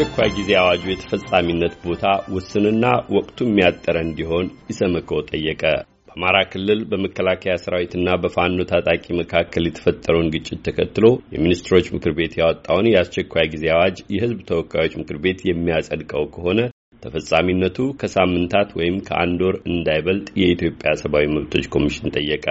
የአስቸኳይ ጊዜ አዋጁ የተፈጻሚነት ቦታ ውስንና ወቅቱ የሚያጠረ እንዲሆን ኢሰመኮ ጠየቀ። በአማራ ክልል በመከላከያ ሰራዊትና በፋኖ ታጣቂ መካከል የተፈጠረውን ግጭት ተከትሎ የሚኒስትሮች ምክር ቤት ያወጣውን የአስቸኳይ ጊዜ አዋጅ የሕዝብ ተወካዮች ምክር ቤት የሚያጸድቀው ከሆነ ተፈጻሚነቱ ከሳምንታት ወይም ከአንድ ወር እንዳይበልጥ የኢትዮጵያ ሰብአዊ መብቶች ኮሚሽን ጠየቀ።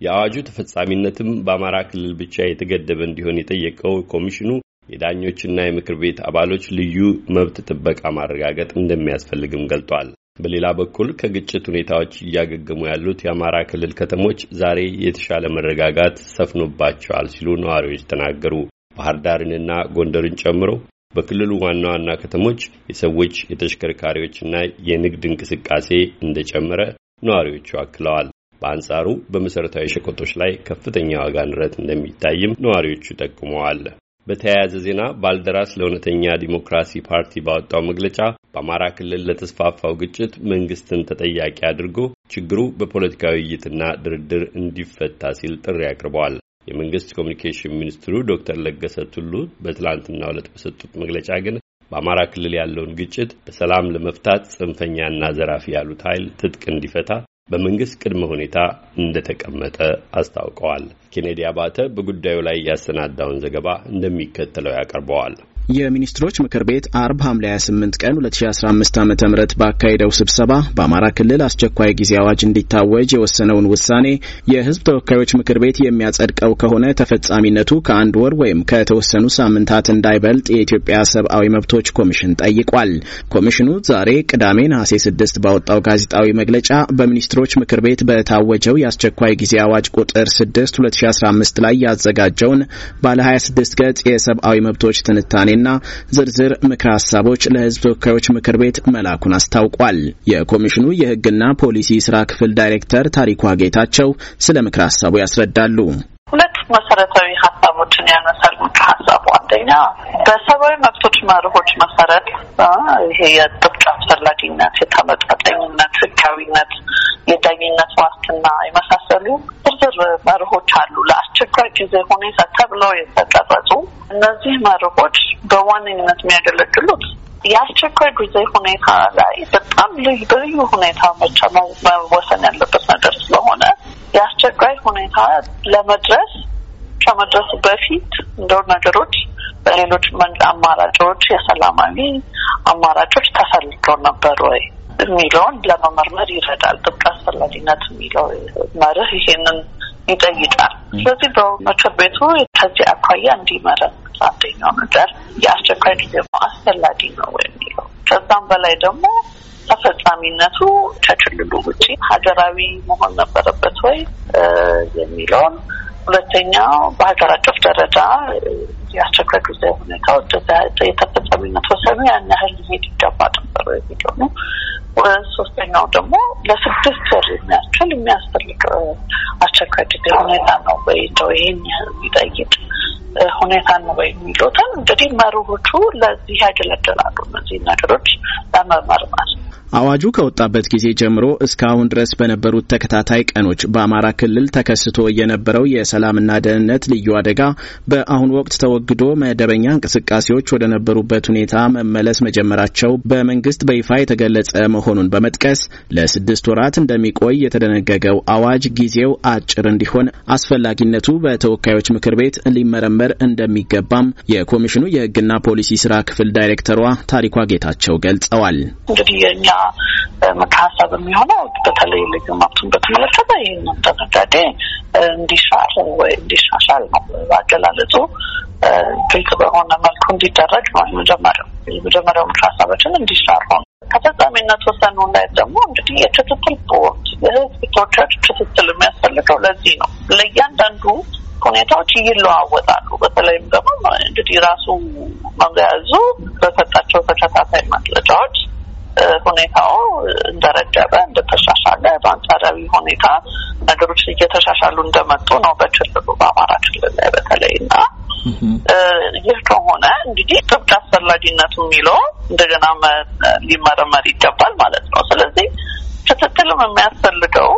የአዋጁ ተፈጻሚነትም በአማራ ክልል ብቻ የተገደበ እንዲሆን የጠየቀው ኮሚሽኑ የዳኞችና የምክር ቤት አባሎች ልዩ መብት ጥበቃ ማረጋገጥ እንደሚያስፈልግም ገልጧል። በሌላ በኩል ከግጭት ሁኔታዎች እያገገሙ ያሉት የአማራ ክልል ከተሞች ዛሬ የተሻለ መረጋጋት ሰፍኖባቸዋል ሲሉ ነዋሪዎች ተናገሩ። ባህር ዳርንና ጎንደርን ጨምሮ በክልሉ ዋና ዋና ከተሞች የሰዎች የተሽከርካሪዎችና የንግድ እንቅስቃሴ እንደጨመረ ነዋሪዎቹ አክለዋል። በአንጻሩ በመሠረታዊ ሸቀጦች ላይ ከፍተኛ ዋጋ ንረት እንደሚታይም ነዋሪዎቹ ጠቁመዋል። በተያያዘ ዜና ባልደራስ ለእውነተኛ ዲሞክራሲ ፓርቲ ባወጣው መግለጫ በአማራ ክልል ለተስፋፋው ግጭት መንግስትን ተጠያቂ አድርጎ ችግሩ በፖለቲካዊ ውይይትና ድርድር እንዲፈታ ሲል ጥሪ አቅርበዋል። የመንግስት ኮሚኒኬሽን ሚኒስትሩ ዶክተር ለገሰ ቱሉ በትላንትናው ዕለት በሰጡት መግለጫ ግን በአማራ ክልል ያለውን ግጭት በሰላም ለመፍታት ጽንፈኛና ዘራፊ ያሉት ኃይል ትጥቅ እንዲፈታ በመንግስት ቅድመ ሁኔታ እንደተቀመጠ አስታውቀዋል። ኬኔዲ አባተ በጉዳዩ ላይ ያሰናዳውን ዘገባ እንደሚከተለው ያቀርበዋል። የሚኒስትሮች ምክር ቤት አርብ ሐምሌ 28 ቀን 2015 ዓ ም ባካሄደው ስብሰባ በአማራ ክልል አስቸኳይ ጊዜ አዋጅ እንዲታወጅ የወሰነውን ውሳኔ የሕዝብ ተወካዮች ምክር ቤት የሚያጸድቀው ከሆነ ተፈጻሚነቱ ከአንድ ወር ወይም ከተወሰኑ ሳምንታት እንዳይበልጥ የኢትዮጵያ ሰብአዊ መብቶች ኮሚሽን ጠይቋል። ኮሚሽኑ ዛሬ ቅዳሜ ነሐሴ 6 ባወጣው ጋዜጣዊ መግለጫ በሚኒስትሮች ምክር ቤት በታወጀው የአስቸኳይ ጊዜ አዋጅ ቁጥር 6 2015 ላይ ያዘጋጀውን ባለ 26 ገጽ የሰብአዊ መብቶች ትንታኔ ና ዝርዝር ምክረ ሀሳቦች ለሕዝብ ተወካዮች ምክር ቤት መላኩን አስታውቋል። የኮሚሽኑ የሕግና ፖሊሲ ስራ ክፍል ዳይሬክተር ታሪኳ ጌታቸው ስለ ምክረ ሀሳቡ ያስረዳሉ። ሁለት መሰረታዊ ሀሳቦችን ያነሳል ምክረ ሀሳቡ። አንደኛ በሰብአዊ መብቶች መርሆች መሰረት ይሄ የጥብቅ አስፈላጊነት፣ የተመጣጣኝነት፣ ህጋዊነት፣ የዳኝነት ዋስትና የመሳሰሉ ዝርዝር መርሆች አሉ። ለአስቸኳይ ጊዜ ሁኔታ ተብለው የተቀረጹ እነዚህ መርሆች በዋነኝነት የሚያገለግሉት የአስቸኳይ ጊዜ ሁኔታ ላይ በጣም ልዩ በልዩ ሁኔታ ብቻ መወሰን ያለበት ነገር ስለሆነ የአስቸኳይ ሁኔታ ለመድረስ ከመድረሱ በፊት እንደው ነገሮች በሌሎች አማራጮች የሰላማዊ አማራጮች ተፈልገው ነበር ወይ የሚለውን ለመመርመር ይረዳል። ጥብቅ አስፈላጊነት የሚለው መርህ ይሄንን ይጠይቃል። ስለዚህ በምክር ቤቱ ከዚህ አኳያ እንዲመረምር አንደኛው ነገር የአስቸኳይ ጊዜ አስፈላጊ ነው የሚለው ከዛም በላይ ደግሞ ተፈጻሚነቱ ከክልሉ ውጪ ሀገራዊ መሆን ነበረበት ወይ የሚለውን ሁለተኛው በሀገር አቀፍ ደረጃ የአስቸኳይ ጊዜ ሁኔታ የተፈጻሚነት ወሰኑ ያን ያህል ሊሄድ ይገባ ነበር የሚለው ነው። ሶስተኛው ደግሞ ለስድስት ወር የሚያስችል የሚያስፈልግ አስቸኳይ ጊዜ ሁኔታ ነው ወይ እንደው ይህን የሚጠይቅ ሁኔታ ነው ወይ የሚሉትን እንግዲህ መርሆቹ ለዚህ ያገለግላሉ። እነዚህ ነገሮች ለመመርመር አዋጁ ከወጣበት ጊዜ ጀምሮ እስካሁን ድረስ በነበሩት ተከታታይ ቀኖች በአማራ ክልል ተከስቶ የነበረው የሰላምና ደህንነት ልዩ አደጋ በአሁኑ ወቅት ተወግዶ መደበኛ እንቅስቃሴዎች ወደ ነበሩበት ሁኔታ መመለስ መጀመራቸው በመንግስት በይፋ የተገለጸ መሆኑን በመጥቀስ ለስድስት ወራት እንደሚቆይ የተደነገገው አዋጅ ጊዜው አጭር እንዲሆን አስፈላጊነቱ በተወካዮች ምክር ቤት ሊመረመር እንደሚገባም የኮሚሽኑ የሕግና ፖሊሲ ስራ ክፍል ዳይሬክተሯ ታሪኳ ጌታቸው ገልጸዋል። እንግዲህ ሀሳብ የሚሆነው በተለይ ልዩ መብቱን በተመለከተ ይህንን ድንጋጌ እንዲሻር ወይ እንዲሻሻል ነው። አገላለጹ ግልጽ በሆነ መልኩ እንዲደረግ ነው የመጀመሪያው የመጀመሪያው ምክር እንዲሻር ሆነ። ተፈጻሚነት ወሰኑ ላይ ደግሞ እንግዲህ የክትትል ቦርድ የህዝብ ተወካዮች ክትትል የሚያስፈልገው ለዚህ ነው። ለእያንዳንዱ ሁኔታዎች ይለዋወጣሉ። በተለይም ደግሞ እንግዲህ ራሱ መያዙ በሰጣቸው ተከታታይ መግለጫዎች ሁኔታው እንደረገበ እንደተሻሻለ በአንጻራዊ ሁኔታ ነገሮች እየተሻሻሉ እንደመጡ ነው በክልሉ በአማራ ክልል ላይ በተለይ እና ይህ ከሆነ እንግዲህ ጥብቅ አስፈላጊነቱ የሚለው እንደገና ሊመረመር ይገባል ማለት ነው። ስለዚህ ክትትልም የሚያስፈልገው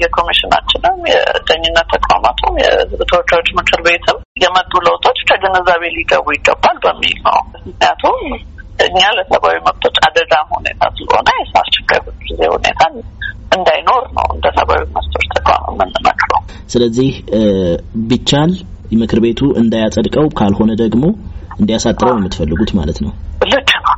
የኮሚሽናችንም የዳኝነት ተቋማቱም የህዝብ ተወካዮች ምክር ቤትም የመጡ ለውጦች ከግንዛቤ ግንዛቤ ሊገቡ ይገባል በሚል ነው። ምክንያቱም እኛ ለሰብአዊ መብቶች አደጋ ሁኔታ ስለሆነ የአስቸጋሪ ጊዜ ሁኔታ እንዳይኖር ነው እንደ ሰብአዊ መብቶች ተቋም የምንመክረው። ስለዚህ ቢቻል ምክር ቤቱ እንዳያጸድቀው ካልሆነ ደግሞ እንዲያሳጥረው የምትፈልጉት ማለት ነው። ልክ ነው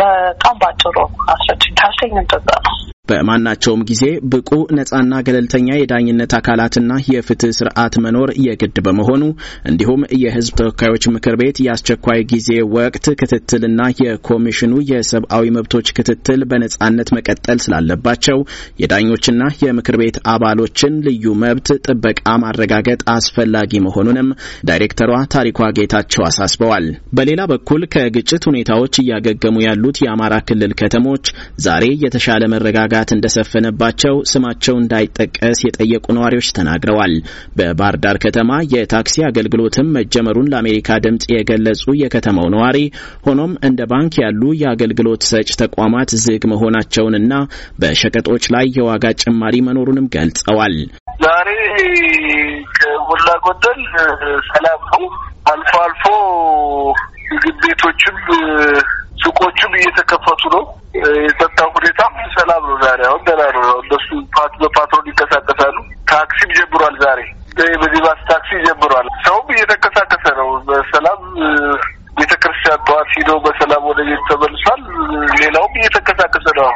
በጣም ባጭሩ አስረጅኝ ካልከኝ እንደዛ ነው። በማናቸውም ጊዜ ብቁ ነጻና ገለልተኛ የዳኝነት አካላትና የፍትህ ስርዓት መኖር የግድ በመሆኑ እንዲሁም የህዝብ ተወካዮች ምክር ቤት የአስቸኳይ ጊዜ ወቅት ክትትልና የኮሚሽኑ የሰብአዊ መብቶች ክትትል በነጻነት መቀጠል ስላለባቸው የዳኞችና የምክር ቤት አባሎችን ልዩ መብት ጥበቃ ማረጋገጥ አስፈላጊ መሆኑንም ዳይሬክተሯ ታሪኳ ጌታቸው አሳስበዋል። በሌላ በኩል ከግጭት ሁኔታዎች እያገገሙ ያሉት የአማራ ክልል ከተሞች ዛሬ የተሻለ መረጋጋት እንደሰፈነባቸው ስማቸው እንዳይጠቀስ የጠየቁ ነዋሪዎች ተናግረዋል። በባህር ዳር ከተማ የታክሲ አገልግሎትም መጀመሩን ለአሜሪካ ድምጽ የገለጹ የከተማው ነዋሪ ሆኖም እንደ ባንክ ያሉ የአገልግሎት ሰጭ ተቋማት ዝግ መሆናቸውንና በሸቀጦች ላይ የዋጋ ጭማሪ መኖሩንም ገልጸዋል። ዛሬ ከሞላ ጎደል ሰላም ነው። አልፎ አልፎ ምግብ ቤቶችም ሱቆቹም እየተከፈቱ ነው። የጸጥታ ሁኔታም ሰላም ነው። ዛሬ አሁን ደህና ነው። እነሱ በፓትሮል ይንቀሳቀሳሉ። ታክሲም ጀምሯል። ዛሬ በሚኒባስ ታክሲ ጀምሯል። ሰውም እየተንቀሳቀሰ ነው በሰላም ቤተ ክርስቲያን ጠዋት ሂደው በሰላም ወደ ቤት ተመልሷል። ሌላውም እየተንቀሳቀሰ ነው።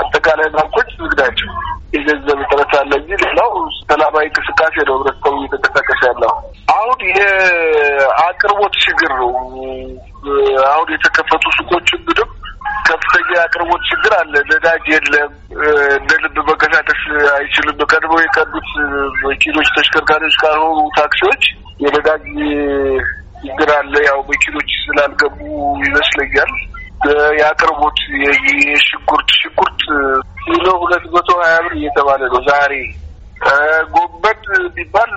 አጠቃላይ ባንኮች ዝግ ናቸው። የገንዘብ እጥረት አለ እንጂ ሌላው ሰላማዊ እንቅስቃሴ ነው። ህብረተሰቡ እየተንቀሳቀሰ ያለው አሁን የአቅርቦት ችግር ነው። አሁን የተከፈቱ ሱቆች ምንም ከፍተኛ የአቅርቦት ችግር አለ። ነዳጅ የለም። እንደ ልብ መንቀሳቀስ አይችልም። ቀድሞ የቀዱት መኪኖች፣ ተሽከርካሪዎች ካልሆኑ ታክሲዎች የነዳጅ ችግር አለ። ያው መኪኖች ስላልገቡ ይመስለኛል። የአቅርቦት የሽንኩርት ሽንኩርት ኪሎ ሁለት መቶ ሀያ ብር እየተባለ ነው ዛሬ። ጎመን ቢባል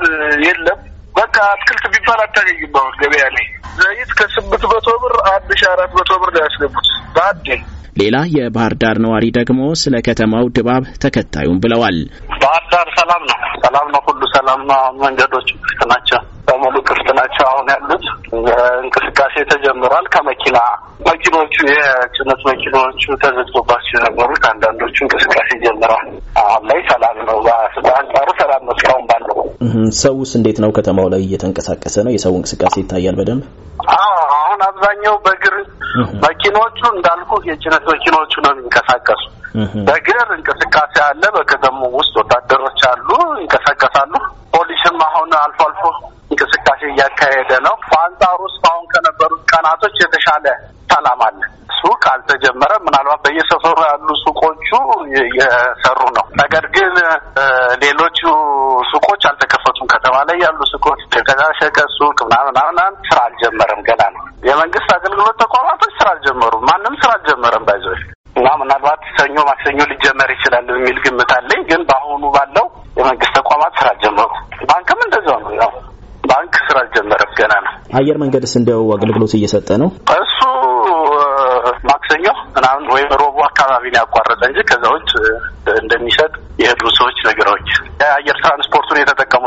የለም። በቃ አትክልት ቢባል አታገኝም አሁን ገበያ ላይ። ዘይት ከስምንት መቶ ብር አንድ ሺ አራት መቶ ብር ነው ያስገቡት በአንዴ። ሌላ የባህር ዳር ነዋሪ ደግሞ ስለ ከተማው ድባብ ተከታዩም ብለዋል። ባህር ዳር ሰላም ነው፣ ሰላም ነው፣ ሁሉ ሰላም ነው። መንገዶች ክፍት ናቸው፣ በሙሉ ክፍት ናቸው። አሁን ያሉት እንቅስቃሴ ተጀምሯል። ከመኪና መኪኖቹ የጭነት መኪናዎቹ ተዘግቶባቸው የነበሩት አንዳንዶቹ እንቅስቃሴ ጀምረዋል። አሁን ላይ ሰላም ነው፣ በአንጻሩ ሰላም ነው። እስካሁን ባለው ሰውስ እንዴት ነው? ከተማው ላይ እየተንቀሳቀሰ ነው? የሰው እንቅስቃሴ ይታያል በደንብ? አሁን አብዛኛው በእግር መኪኖቹ እንዳልኩ የጭነት መኪኖቹ ነው የሚንቀሳቀሱ። በእግር እንቅስቃሴ አለ። በከተሙ ውስጥ ወታደሮች አሉ፣ ይንቀሳቀሳሉ። ፖሊስም አሁን አልፎ አልፎ እንቅስቃሴ እያካሄደ ነው። በአንጻሩ ውስጥ አሁን ከነበሩት ቀናቶች የተሻለ ሰላም አለ። ሱቅ አልተጀመረ። ምናልባት በየሰፈሩ ያሉ ሱቆቹ እየሰሩ ነው። ነገር ግን ሌሎቹ ሱቆች አልተከፈቱም። ከተማ ላይ ያሉ ሱቆች ሸቀጥ ሱቅ ምናምን ምናምን ስራ አልጀመረም። ገና ነው። የመንግስት አገልግሎት ተቋማቶች ስራ አልጀመሩም። ማንም ስራ አልጀመረም። ባይዞች እና ምናልባት ሰኞ ማክሰኞ ሊጀመር ይችላል የሚል ግምት አለኝ። ግን በአሁኑ ባለው የመንግስት ተቋማት ስራ አልጀመሩም። ባንክም እንደዛው ነው። ያው ባንክ ስራ አልጀመረም። ገና ነው። አየር መንገድስ እንዲያው አገልግሎት እየሰጠ ነው? እሱ ማክሰኞ ምናምን ወይም ሮቡ አካባቢ ነው ያቋረጠ እንጂ ከዛ ውጭ እንደሚሰጥ የሄዱ ሰዎች ነገሮች የአየር ትራንስፖርቱን የተጠቀሙ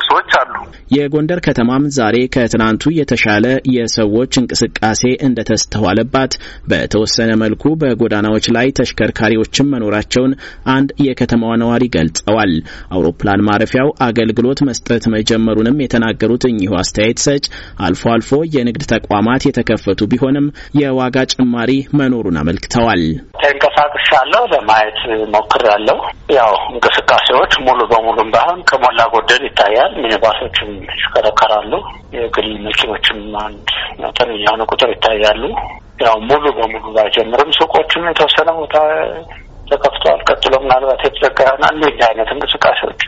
የጎንደር ከተማም ዛሬ ከትናንቱ የተሻለ የሰዎች እንቅስቃሴ እንደተስተዋለባት በተወሰነ መልኩ በጎዳናዎች ላይ ተሽከርካሪዎችም መኖራቸውን አንድ የከተማዋ ነዋሪ ገልጸዋል። አውሮፕላን ማረፊያው አገልግሎት መስጠት መጀመሩንም የተናገሩት እኚሁ አስተያየት ሰጭ አልፎ አልፎ የንግድ ተቋማት የተከፈቱ ቢሆንም የዋጋ ጭማሪ መኖሩን አመልክተዋል። ተንቀሳቅሻለሁ፣ ለማየት ሞክሬያለሁ። ያው እንቅስቃሴዎች ሙሉ በሙሉም ባይሆን ከሞላ ጎደል ይታያል። ሚኒባሶችም ይሽከረከራሉ። የግል መኪኖችም አንድ መጠነኛ የሆነ ቁጥር ይታያሉ። ያው ሙሉ በሙሉ ባይጀምርም ሱቆችም የተወሰነ ቦታ ተከፍተዋል። ቀጥሎ ምናልባት የተዘጋ ይሆናል። እንዲህ አይነት እንቅስቃሴዎች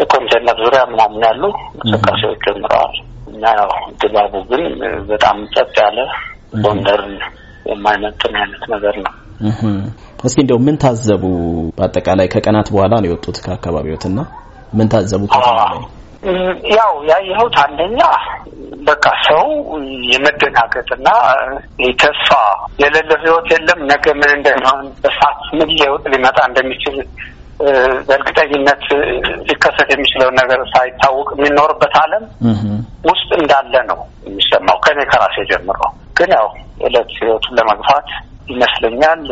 የኮንቴነር ዙሪያ ምናምን ያሉ እንቅስቃሴዎች ጀምረዋል እና ያው ድባቡ ግን በጣም ጸጥ ያለ ጎንደርን የማይመጥን አይነት ነገር ነው። እስኪ እንዲያው ምን ታዘቡ? በአጠቃላይ ከቀናት በኋላ ነው የወጡት ከአካባቢዎትና ምን ታዘቡ? ከተማ ላይ ያው ያየሁት አንደኛ በቃ ሰው የመደናገጥና ተስፋ የሌለ ህይወት የለም ነገ ምን እንደሚሆን በሰዓት ምን ለውጥ ሊመጣ እንደሚችል በእርግጠኝነት ሊከሰት የሚችለውን ነገር ሳይታወቅ የሚኖርበት ዓለም ውስጥ እንዳለ ነው የሚሰማው ከኔ ከራሴ ጀምሮ። ግን ያው እለት ህይወቱን ለመግፋት ይመስለኛል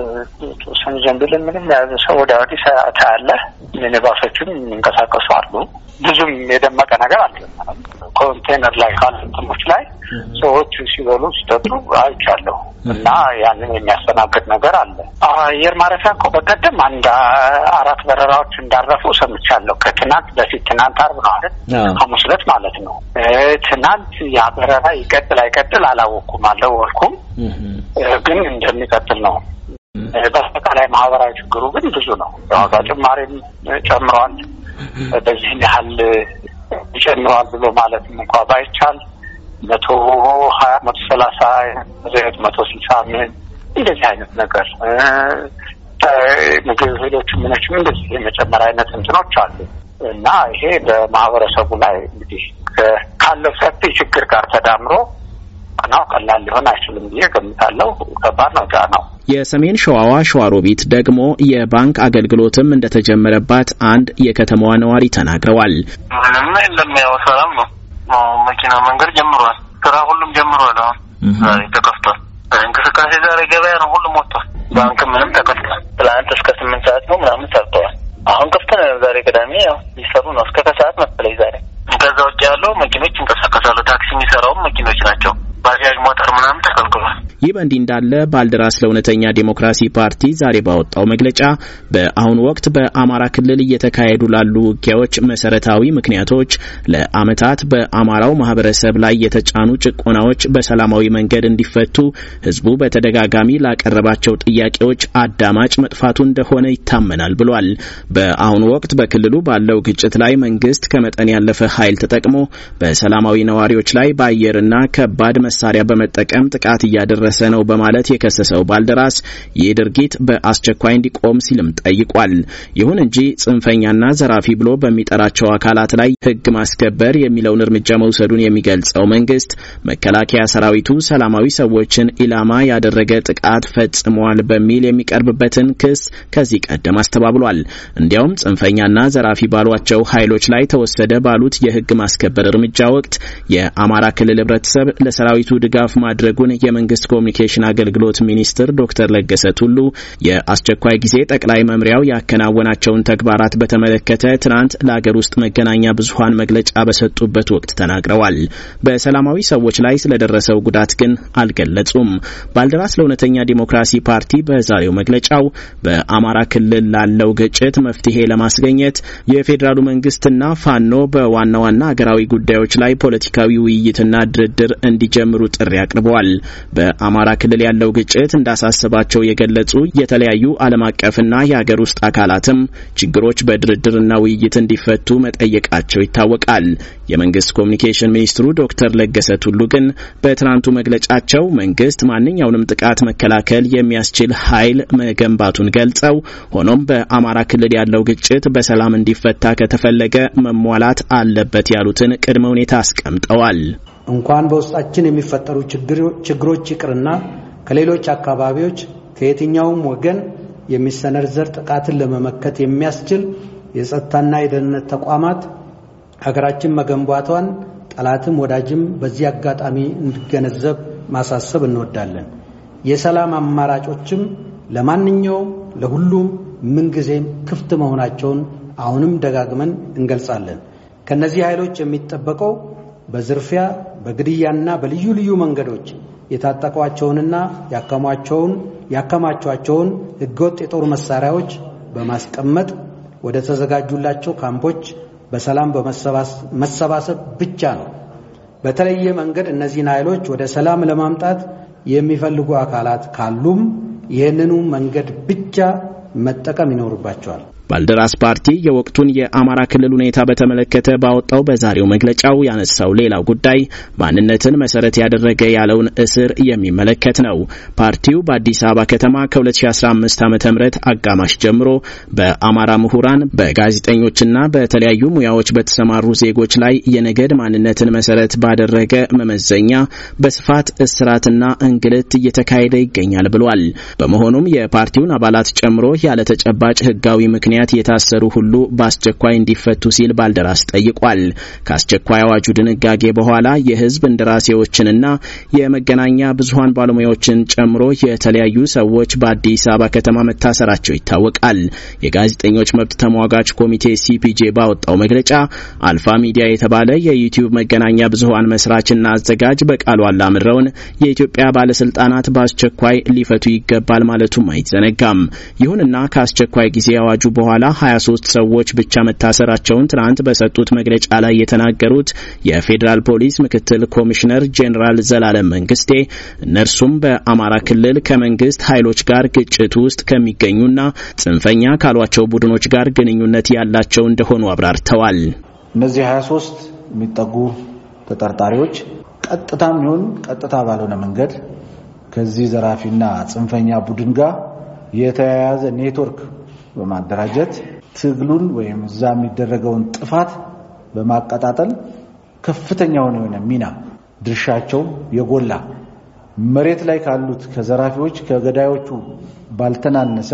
ተወሰኑ ዘንብልን ምንም የያዘ ሰው ወደ ወዲህ ታያለህ። ሚኒባሶችም የሚንቀሳቀሱ አሉ። ብዙም የደመቀ ነገር አልጀመረም። ኮንቴነር ላይ ካሉ እንትኖች ላይ ሰዎች ሲበሉ ሲጠጡ አይቻለሁ እና ያንን የሚያስተናግድ ነገር አለ። አየር ማረፊያ እኮ በቀደም አንድ አራት በረራዎች እንዳረፉ ሰምቻለሁ። ከትናንት በፊት ትናንት አርብ ነው አይደል? ሐሙስ ዕለት ማለት ነው። ትናንት ያ በረራ ይቀጥል አይቀጥል አላወቅኩም፣ አልደወልኩም፣ ግን እንደሚቀጥል ነው። በአጠቃላይ ማህበራዊ ችግሩ ግን ብዙ ነው። የዋጋ ጭማሪም ጨምሯል። በዚህን ያህል ይጨምረዋል ብሎ ማለት እንኳ ባይቻል መቶ ሀያ መቶ ሰላሳ ዘይት መቶ ስልሳ ምን እንደዚህ አይነት ነገር ምግብ እህሎች ምኖችም እንደዚህ የመጨመር አይነት እንትኖች አሉ እና ይሄ በማህበረሰቡ ላይ እንግዲህ ካለው ሰፊ ችግር ጋር ተዳምሮ ነው ቀላል ሊሆን አይችልም ብዬ ገምታለሁ። ከባድ ነው ነው። የሰሜን ሸዋዋ ሸዋሮቢት ደግሞ የባንክ አገልግሎትም እንደተጀመረባት አንድ የከተማዋ ነዋሪ ተናግረዋል። ምንም የለም፣ ያው ሰላም ነው። መኪና መንገድ ጀምሯል። ስራ ሁሉም ጀምሯል። አሁን ዛሬ ተከፍቷል። እንቅስቃሴ ዛሬ ገበያ ነው። ሁሉም ወጥቷል። ባንክ ምንም ተከፍቷል። ትላንት እስከ ስምንት ሰዓት ነው ምናምን ሰርተዋል። አሁን ክፍት ነው። ዛሬ ቅዳሜ ያው ሊሰሩ ነው እስከ Perma ይህ በእንዲህ እንዳለ ባልደራስ ለእውነተኛ ዴሞክራሲ ፓርቲ ዛሬ ባወጣው መግለጫ በአሁኑ ወቅት በአማራ ክልል እየተካሄዱ ላሉ ውጊያዎች መሰረታዊ ምክንያቶች ለዓመታት በአማራው ማህበረሰብ ላይ የተጫኑ ጭቆናዎች በሰላማዊ መንገድ እንዲፈቱ ህዝቡ በተደጋጋሚ ላቀረባቸው ጥያቄዎች አዳማጭ መጥፋቱ እንደሆነ ይታመናል ብሏል። በአሁኑ ወቅት በክልሉ ባለው ግጭት ላይ መንግስት ከመጠን ያለፈ ኃይል ተጠቅሞ በሰላማዊ ነዋሪዎች ላይ በአየርና ከባድ መሳሪያ በመጠቀም ጥቃት እያደረሰ ነው በማለት የከሰሰው ባልደራስ ይህ ድርጊት በአስቸኳይ እንዲቆም ሲልም ጠይቋል። ይሁን እንጂ ጽንፈኛና ዘራፊ ብሎ በሚጠራቸው አካላት ላይ ህግ ማስከበር የሚለውን እርምጃ መውሰዱን የሚገልጸው መንግስት መከላከያ ሰራዊቱ ሰላማዊ ሰዎችን ኢላማ ያደረገ ጥቃት ፈጽሟል በሚል የሚቀርብበትን ክስ ከዚህ ቀደም አስተባብሏል። እንዲያውም ጽንፈኛና ዘራፊ ባሏቸው ኃይሎች ላይ ተወሰደ ባሉት የህግ ማስከበር እርምጃ ወቅት የአማራ ክልል ህብረተሰብ ለሰራዊቱ ድጋፍ ማድረጉን የመንግስት ኮሚኒኬሽን አገልግሎት ሚኒስትር ዶክተር ለገሰ ቱሉ የአስቸኳይ ጊዜ ጠቅላይ መምሪያው ያከናወናቸውን ተግባራት በተመለከተ ትናንት ለአገር ውስጥ መገናኛ ብዙኃን መግለጫ በሰጡበት ወቅት ተናግረዋል። በሰላማዊ ሰዎች ላይ ስለደረሰው ጉዳት ግን አልገለጹም። ባልደራስ ለእውነተኛ ዲሞክራሲ ፓርቲ በዛሬው መግለጫው በአማራ ክልል ላለው ግጭት መፍትሄ ለማስገኘት የፌዴራሉ መንግስትና ፋኖ በዋና ዋና አገራዊ ጉዳዮች ላይ ፖለቲካዊ ውይይትና ድርድር እንዲጀምሩ ጥሪ አቅርበዋል። በአማራ ክልል ያለው ግጭት እንዳሳሰባቸው የገለጹ የተለያዩ ዓለም አቀፍና የአገር ውስጥ አካላትም ችግሮች በድርድርና ውይይት እንዲፈቱ መጠየቃቸው ይታወቃል። የመንግስት ኮሚኒኬሽን ሚኒስትሩ ዶክተር ለገሰ ቱሉ ግን በትናንቱ መግለጫቸው መንግስት ማንኛውንም ጥቃት መከላከል የሚያስችል ኃይል መገንባቱን ገልጸው ሆኖም በአማራ ክልል ያለው ግጭት በሰላም እንዲፈታ ከተፈለገ መሟላት አለበት ያሉትን ቅድመ ሁኔታ አስቀምጠዋል። እንኳን በውስጣችን የሚፈጠሩ ችግሮች ይቅርና ከሌሎች አካባቢዎች ከየትኛውም ወገን የሚሰነዘር ጥቃትን ለመመከት የሚያስችል የጸጥታና የደህንነት ተቋማት ሀገራችን መገንባቷን ጠላትም ወዳጅም በዚህ አጋጣሚ እንዲገነዘብ ማሳሰብ እንወዳለን። የሰላም አማራጮችም ለማንኛውም ለሁሉም ምንጊዜም ክፍት መሆናቸውን አሁንም ደጋግመን እንገልጻለን። ከነዚህ ኃይሎች የሚጠበቀው በዝርፊያ በግድያና በልዩ ልዩ መንገዶች የታጠቋቸውንና ያከሟቸውን ያከማቿቸውን ህገወጥ የጦር መሳሪያዎች በማስቀመጥ ወደ ተዘጋጁላቸው ካምፖች በሰላም በመሰባሰብ ብቻ ነው። በተለየ መንገድ እነዚህን ኃይሎች ወደ ሰላም ለማምጣት የሚፈልጉ አካላት ካሉም ይህንኑ መንገድ ብቻ መጠቀም ይኖርባቸዋል። ባልደራስ ፓርቲ የወቅቱን የአማራ ክልል ሁኔታ በተመለከተ ባወጣው በዛሬው መግለጫው ያነሳው ሌላው ጉዳይ ማንነትን መሰረት ያደረገ ያለውን እስር የሚመለከት ነው። ፓርቲው በአዲስ አበባ ከተማ ከ2015 ዓ ም አጋማሽ ጀምሮ በአማራ ምሁራን፣ በጋዜጠኞችና በተለያዩ ሙያዎች በተሰማሩ ዜጎች ላይ የነገድ ማንነትን መሰረት ባደረገ መመዘኛ በስፋት እስራትና እንግልት እየተካሄደ ይገኛል ብሏል። በመሆኑም የፓርቲውን አባላት ጨምሮ ያለ ተጨባጭ ህጋዊ ምክንያት ምክንያት የታሰሩ ሁሉ በአስቸኳይ እንዲፈቱ ሲል ባልደራስ ጠይቋል። ከአስቸኳይ አዋጁ ድንጋጌ በኋላ የህዝብ እንደራሴዎችንና የመገናኛ ብዙሀን ባለሙያዎችን ጨምሮ የተለያዩ ሰዎች በአዲስ አበባ ከተማ መታሰራቸው ይታወቃል። የጋዜጠኞች መብት ተሟጋች ኮሚቴ ሲፒጄ ባወጣው መግለጫ አልፋ ሚዲያ የተባለ የዩቲዩብ መገናኛ ብዙሀን መስራችና አዘጋጅ በቃሉ አላምረውን የኢትዮጵያ ባለስልጣናት በአስቸኳይ ሊፈቱ ይገባል ማለቱም አይዘነጋም። ይሁንና ከአስቸኳይ ጊዜ አዋጁ በኋላ 23 ሰዎች ብቻ መታሰራቸውን ትናንት በሰጡት መግለጫ ላይ የተናገሩት የፌዴራል ፖሊስ ምክትል ኮሚሽነር ጄኔራል ዘላለም መንግስቴ እነርሱም በአማራ ክልል ከመንግስት ኃይሎች ጋር ግጭት ውስጥ ከሚገኙና ጽንፈኛ ካሏቸው ቡድኖች ጋር ግንኙነት ያላቸው እንደሆኑ አብራርተዋል። እነዚህ 23 የሚጠጉ ተጠርጣሪዎች ቀጥታም ይሁን ቀጥታ ባልሆነ መንገድ ከዚህ ዘራፊና ጽንፈኛ ቡድን ጋር የተያያዘ ኔትወርክ በማደራጀት ትግሉን ወይም እዛ የሚደረገውን ጥፋት በማቀጣጠል ከፍተኛ የሆነ ሚና ድርሻቸው የጎላ መሬት ላይ ካሉት ከዘራፊዎች ከገዳዮቹ ባልተናነሰ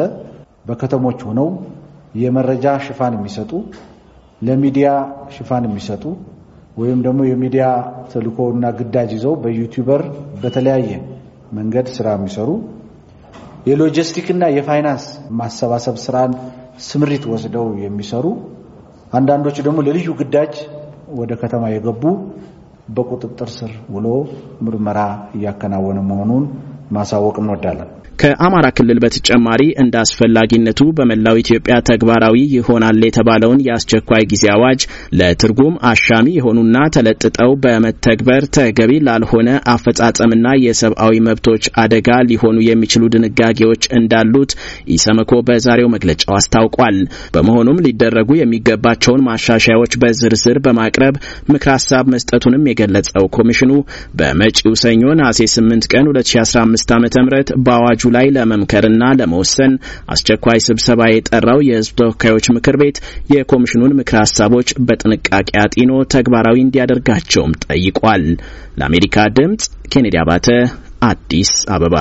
በከተሞች ሆነው የመረጃ ሽፋን የሚሰጡ ለሚዲያ ሽፋን የሚሰጡ ወይም ደግሞ የሚዲያ ተልእኮና ግዳጅ ይዘው በዩቲዩበር በተለያየ መንገድ ስራ የሚሰሩ የሎጂስቲክና የፋይናንስ ማሰባሰብ ስራን ስምሪት ወስደው የሚሰሩ አንዳንዶቹ ደግሞ ለልዩ ግዳጅ ወደ ከተማ የገቡ በቁጥጥር ስር ውሎ ምርመራ እያከናወነ መሆኑን ማሳወቅ እንወዳለን። ከአማራ ክልል በተጨማሪ እንደ አስፈላጊነቱ በመላው ኢትዮጵያ ተግባራዊ ይሆናል የተባለውን የአስቸኳይ ጊዜ አዋጅ ለትርጉም አሻሚ የሆኑና ተለጥጠው በመተግበር ተገቢ ላልሆነ አፈጻጸምና የሰብአዊ መብቶች አደጋ ሊሆኑ የሚችሉ ድንጋጌዎች እንዳሉት ኢሰመኮ በዛሬው መግለጫው አስታውቋል። በመሆኑም ሊደረጉ የሚገባቸውን ማሻሻያዎች በዝርዝር በማቅረብ ምክር ሀሳብ መስጠቱንም የገለጸው ኮሚሽኑ በመጪው ሰኞ ነሐሴ 8 ቀን 2015 ዓ ም በአዋጁ ላይ ለመምከርና ለመወሰን አስቸኳይ ስብሰባ የጠራው የሕዝብ ተወካዮች ምክር ቤት የኮሚሽኑን ምክር ሀሳቦች በጥንቃቄ አጢኖ ተግባራዊ እንዲያደርጋቸውም ጠይቋል። ለአሜሪካ ድምጽ ኬኔዲ አባተ አዲስ አበባ